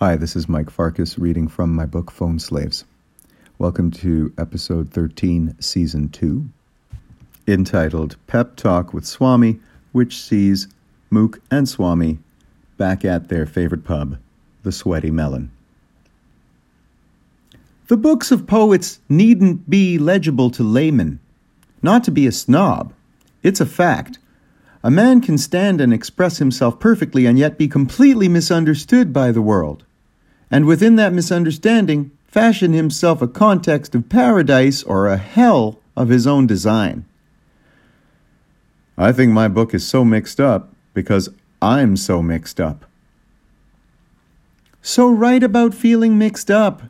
Hi, this is Mike Farkas reading from my book Phone Slaves. Welcome to episode 13, season 2, entitled Pep Talk with Swami, which sees Mook and Swami back at their favorite pub, the Sweaty Melon. The books of poets needn't be legible to laymen. Not to be a snob, it's a fact. A man can stand and express himself perfectly and yet be completely misunderstood by the world. And within that misunderstanding, fashion himself a context of paradise or a hell of his own design. I think my book is so mixed up because I'm so mixed up. So write about feeling mixed up.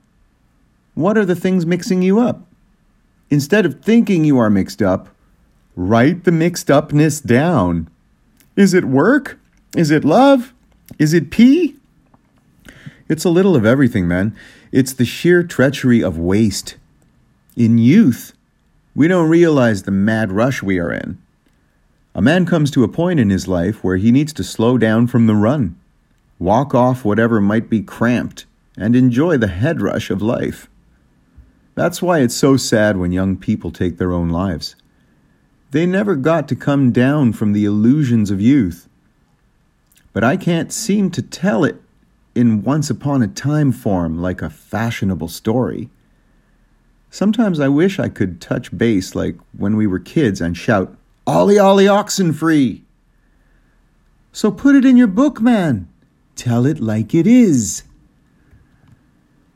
What are the things mixing you up? Instead of thinking you are mixed up, write the mixed upness down. Is it work? Is it love? Is it pee? It's a little of everything, man. It's the sheer treachery of waste. In youth, we don't realize the mad rush we are in. A man comes to a point in his life where he needs to slow down from the run, walk off whatever might be cramped, and enjoy the head rush of life. That's why it's so sad when young people take their own lives. They never got to come down from the illusions of youth. But I can't seem to tell it in once upon a time form like a fashionable story. Sometimes I wish I could touch base like when we were kids and shout, Ollie, Ollie, oxen free! So put it in your book, man. Tell it like it is.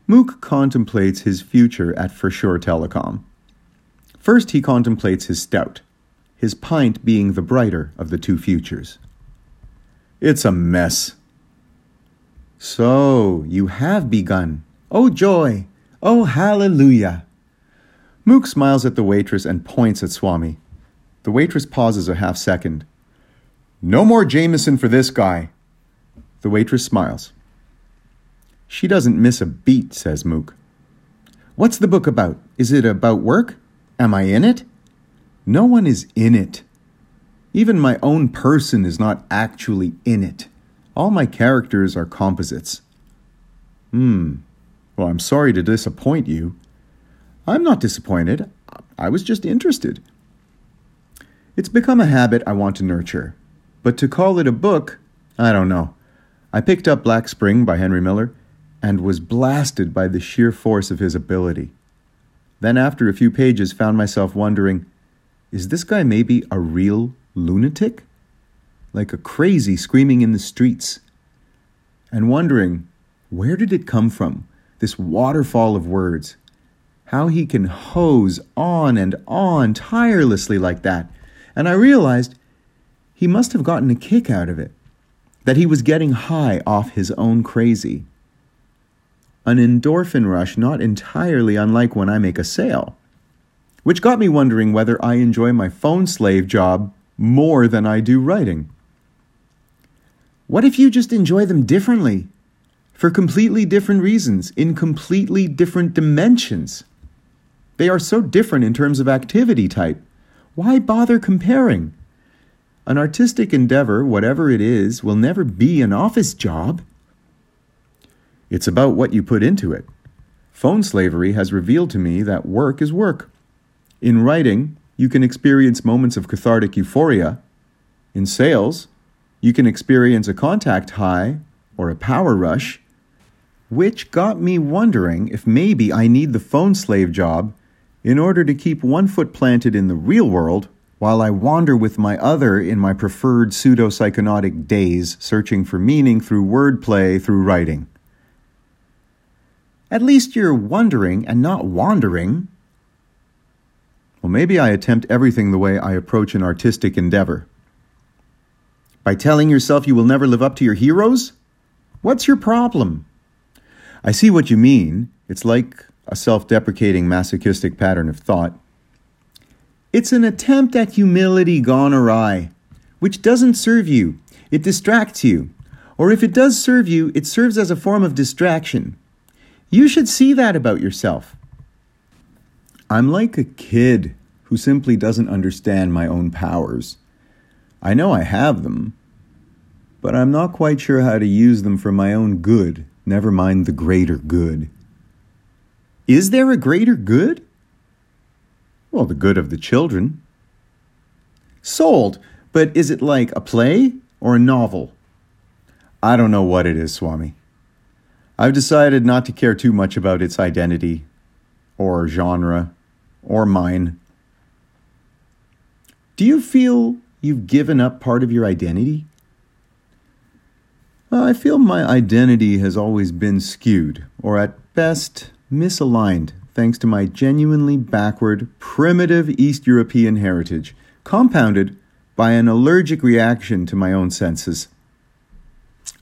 Mook contemplates his future at For Sure Telecom. First, he contemplates his stout, his pint being the brighter of the two futures. It's a mess. So, you have begun. Oh, joy! Oh, hallelujah! Mook smiles at the waitress and points at Swami. The waitress pauses a half second. No more Jameson for this guy. The waitress smiles. She doesn't miss a beat, says Mook. What's the book about? Is it about work? Am I in it? No one is in it. Even my own person is not actually in it. All my characters are composites. Hmm. Well, I'm sorry to disappoint you. I'm not disappointed. I was just interested. It's become a habit I want to nurture. But to call it a book, I don't know. I picked up Black Spring by Henry Miller and was blasted by the sheer force of his ability. Then, after a few pages, found myself wondering is this guy maybe a real lunatic? Like a crazy screaming in the streets. And wondering where did it come from, this waterfall of words? How he can hose on and on tirelessly like that and I realized he must have gotten a kick out of it, that he was getting high off his own crazy. An endorphin rush not entirely unlike when I make a sale, which got me wondering whether I enjoy my phone slave job more than I do writing. What if you just enjoy them differently? For completely different reasons, in completely different dimensions. They are so different in terms of activity type why bother comparing? An artistic endeavor, whatever it is, will never be an office job. It's about what you put into it. Phone slavery has revealed to me that work is work. In writing, you can experience moments of cathartic euphoria. In sales, you can experience a contact high or a power rush, which got me wondering if maybe I need the phone slave job in order to keep one foot planted in the real world while I wander with my other in my preferred pseudo psychonautic days, searching for meaning through wordplay, through writing. At least you're wondering and not wandering. Well, maybe I attempt everything the way I approach an artistic endeavor. By telling yourself you will never live up to your heroes? What's your problem? I see what you mean. It's like a self deprecating masochistic pattern of thought. It's an attempt at humility gone awry, which doesn't serve you, it distracts you. Or if it does serve you, it serves as a form of distraction. You should see that about yourself. I'm like a kid who simply doesn't understand my own powers. I know I have them, but I'm not quite sure how to use them for my own good, Never mind the greater good. Is there a greater good? Well, the good of the children. Sold, but is it like a play or a novel? I don't know what it is, Swami. I've decided not to care too much about its identity, or genre, or mine. Do you feel you've given up part of your identity? Well, I feel my identity has always been skewed, or at best, misaligned, thanks to my genuinely backward, primitive East European heritage, compounded by an allergic reaction to my own senses.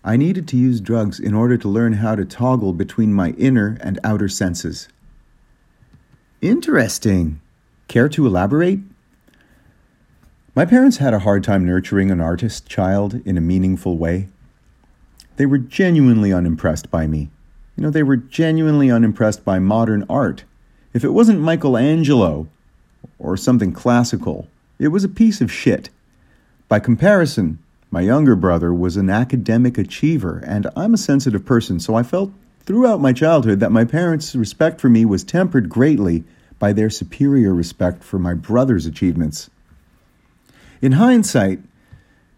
I needed to use drugs in order to learn how to toggle between my inner and outer senses. Interesting. Care to elaborate? My parents had a hard time nurturing an artist child in a meaningful way. They were genuinely unimpressed by me. You know, they were genuinely unimpressed by modern art. If it wasn't Michelangelo or something classical, it was a piece of shit. By comparison, my younger brother was an academic achiever, and I'm a sensitive person, so I felt throughout my childhood that my parents' respect for me was tempered greatly by their superior respect for my brother's achievements. In hindsight,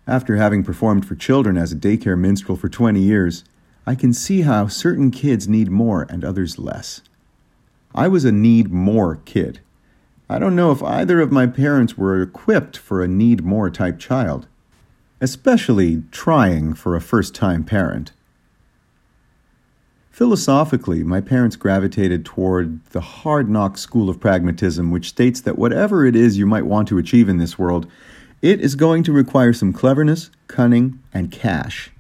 after having performed for children as a daycare minstrel for 20 years, I can see how certain kids need more and others less. I was a need more kid. I don't know if either of my parents were equipped for a need more type child especially trying for a first time parent. Philosophically, my parents gravitated toward the hard knock school of pragmatism, which states that whatever it is you might want to achieve in this world, it is going to require some cleverness, cunning, and cash.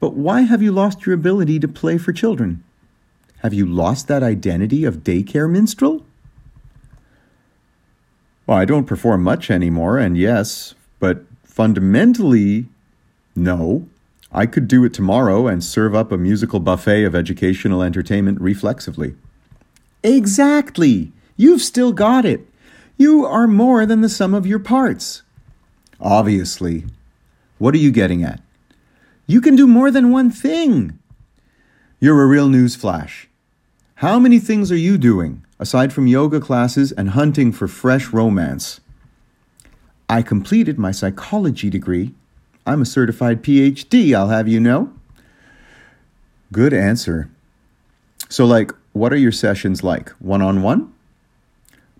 But why have you lost your ability to play for children? Have you lost that identity of daycare minstrel? Well, I don't perform much anymore, and yes, but Fundamentally, no. I could do it tomorrow and serve up a musical buffet of educational entertainment reflexively. Exactly! You've still got it. You are more than the sum of your parts. Obviously. What are you getting at? You can do more than one thing. You're a real newsflash. How many things are you doing, aside from yoga classes and hunting for fresh romance? I completed my psychology degree. I'm a certified PhD, I'll have you know. Good answer. So, like, what are your sessions like? One on one?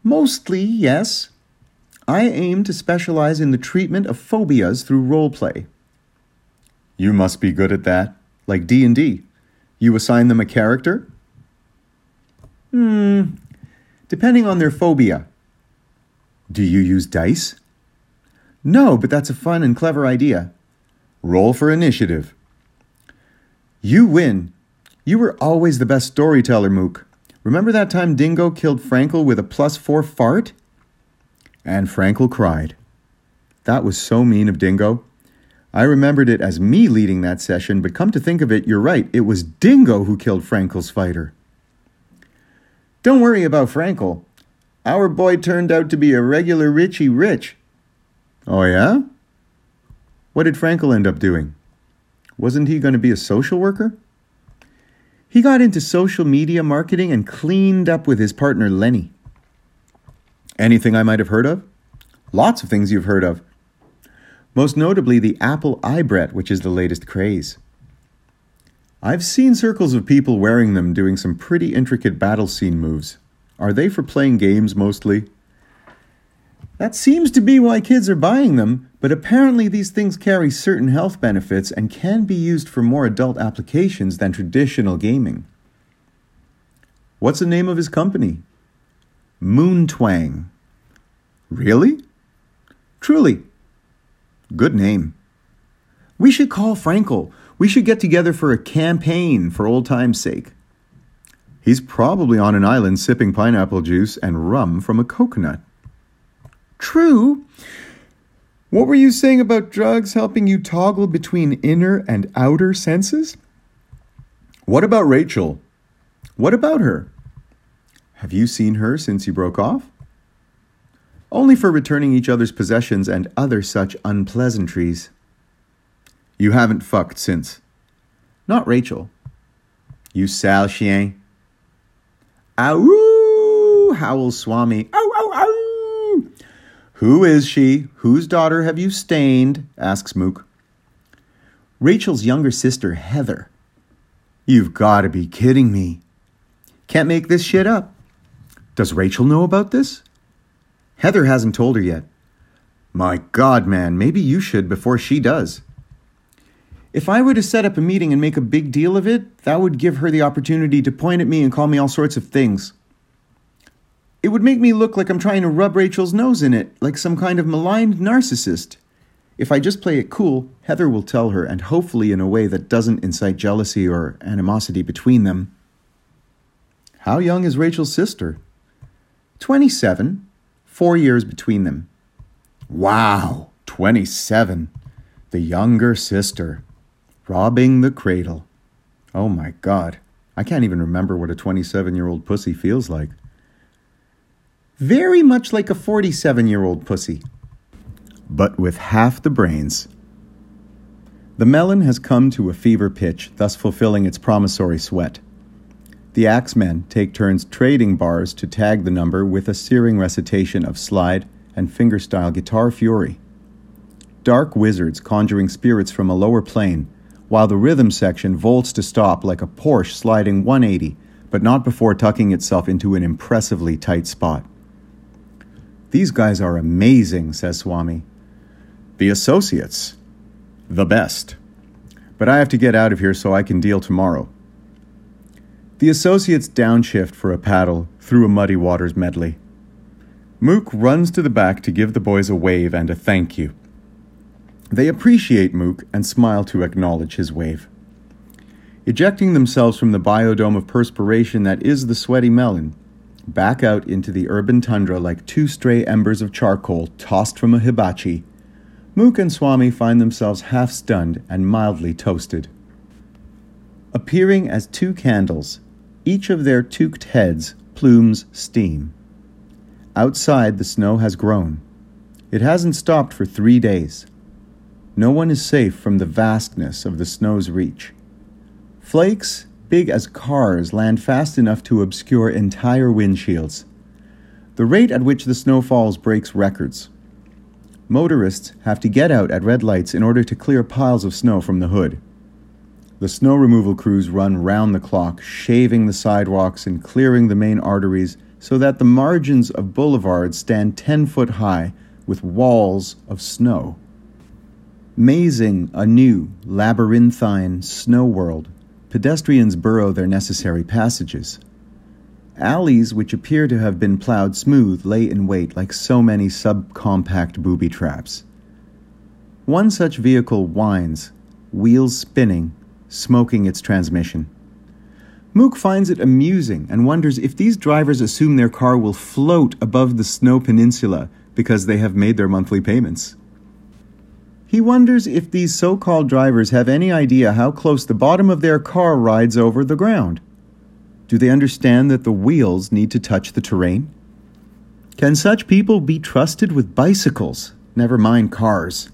Mostly, yes. I aim to specialize in the treatment of phobias through role play. You must be good at that, like D&D. You assign them a character? Hmm, depending on their phobia. Do you use dice? No, but that's a fun and clever idea. Roll for initiative. You win. You were always the best storyteller, Mook. Remember that time Dingo killed Frankel with a plus four fart? And Frankel cried. That was so mean of Dingo. I remembered it as me leading that session, but come to think of it, you're right. It was Dingo who killed Frankel's fighter. Don't worry about Frankel. Our boy turned out to be a regular Richie Rich. Oh, yeah? What did Frankel end up doing? Wasn't he going to be a social worker? He got into social media marketing and cleaned up with his partner Lenny. Anything I might have heard of? Lots of things you've heard of. Most notably, the Apple iBret, which is the latest craze. I've seen circles of people wearing them doing some pretty intricate battle scene moves. Are they for playing games mostly? That seems to be why kids are buying them, but apparently these things carry certain health benefits and can be used for more adult applications than traditional gaming. What's the name of his company? Moontwang. Really? Truly. Good name. We should call Frankel. We should get together for a campaign for old time's sake. He's probably on an island sipping pineapple juice and rum from a coconut. True. What were you saying about drugs helping you toggle between inner and outer senses? What about Rachel? What about her? Have you seen her since you broke off? Only for returning each other's possessions and other such unpleasantries. You haven't fucked since. Not Rachel. You Sal chien. Ow! howls Swami. Ow! Who is she? Whose daughter have you stained? asks Mook. Rachel's younger sister, Heather. You've got to be kidding me. Can't make this shit up. Does Rachel know about this? Heather hasn't told her yet. My God, man, maybe you should before she does. If I were to set up a meeting and make a big deal of it, that would give her the opportunity to point at me and call me all sorts of things. It would make me look like I'm trying to rub Rachel's nose in it, like some kind of maligned narcissist. If I just play it cool, Heather will tell her, and hopefully in a way that doesn't incite jealousy or animosity between them. How young is Rachel's sister? 27, four years between them. Wow, 27. The younger sister. Robbing the cradle. Oh my God. I can't even remember what a 27 year old pussy feels like. Very much like a 47 year old pussy. But with half the brains. The melon has come to a fever pitch, thus fulfilling its promissory sweat. The axemen take turns trading bars to tag the number with a searing recitation of slide and fingerstyle guitar fury. Dark wizards conjuring spirits from a lower plane, while the rhythm section volts to stop like a Porsche sliding 180, but not before tucking itself into an impressively tight spot. These guys are amazing, says Swami. The associates. The best. But I have to get out of here so I can deal tomorrow. The associates downshift for a paddle through a muddy waters medley. Mook runs to the back to give the boys a wave and a thank you. They appreciate Mook and smile to acknowledge his wave. Ejecting themselves from the biodome of perspiration that is the sweaty melon, back out into the urban tundra like two stray embers of charcoal tossed from a hibachi, Mook and Swami find themselves half stunned and mildly toasted. Appearing as two candles, each of their toqued heads plumes steam. Outside, the snow has grown. It hasn't stopped for three days. No one is safe from the vastness of the snow's reach. Flakes, big as cars, land fast enough to obscure entire windshields. The rate at which the snow falls breaks records. Motorists have to get out at red lights in order to clear piles of snow from the hood. The snow removal crews run round the clock, shaving the sidewalks and clearing the main arteries so that the margins of boulevards stand 10 foot high with walls of snow. Mazing a new, labyrinthine snow world, pedestrians burrow their necessary passages. Alleys which appear to have been plowed smooth lay in wait like so many subcompact booby traps. One such vehicle whines, wheels spinning, smoking its transmission. Mook finds it amusing and wonders if these drivers assume their car will float above the snow peninsula because they have made their monthly payments. He wonders if these so called drivers have any idea how close the bottom of their car rides over the ground. Do they understand that the wheels need to touch the terrain? Can such people be trusted with bicycles, never mind cars?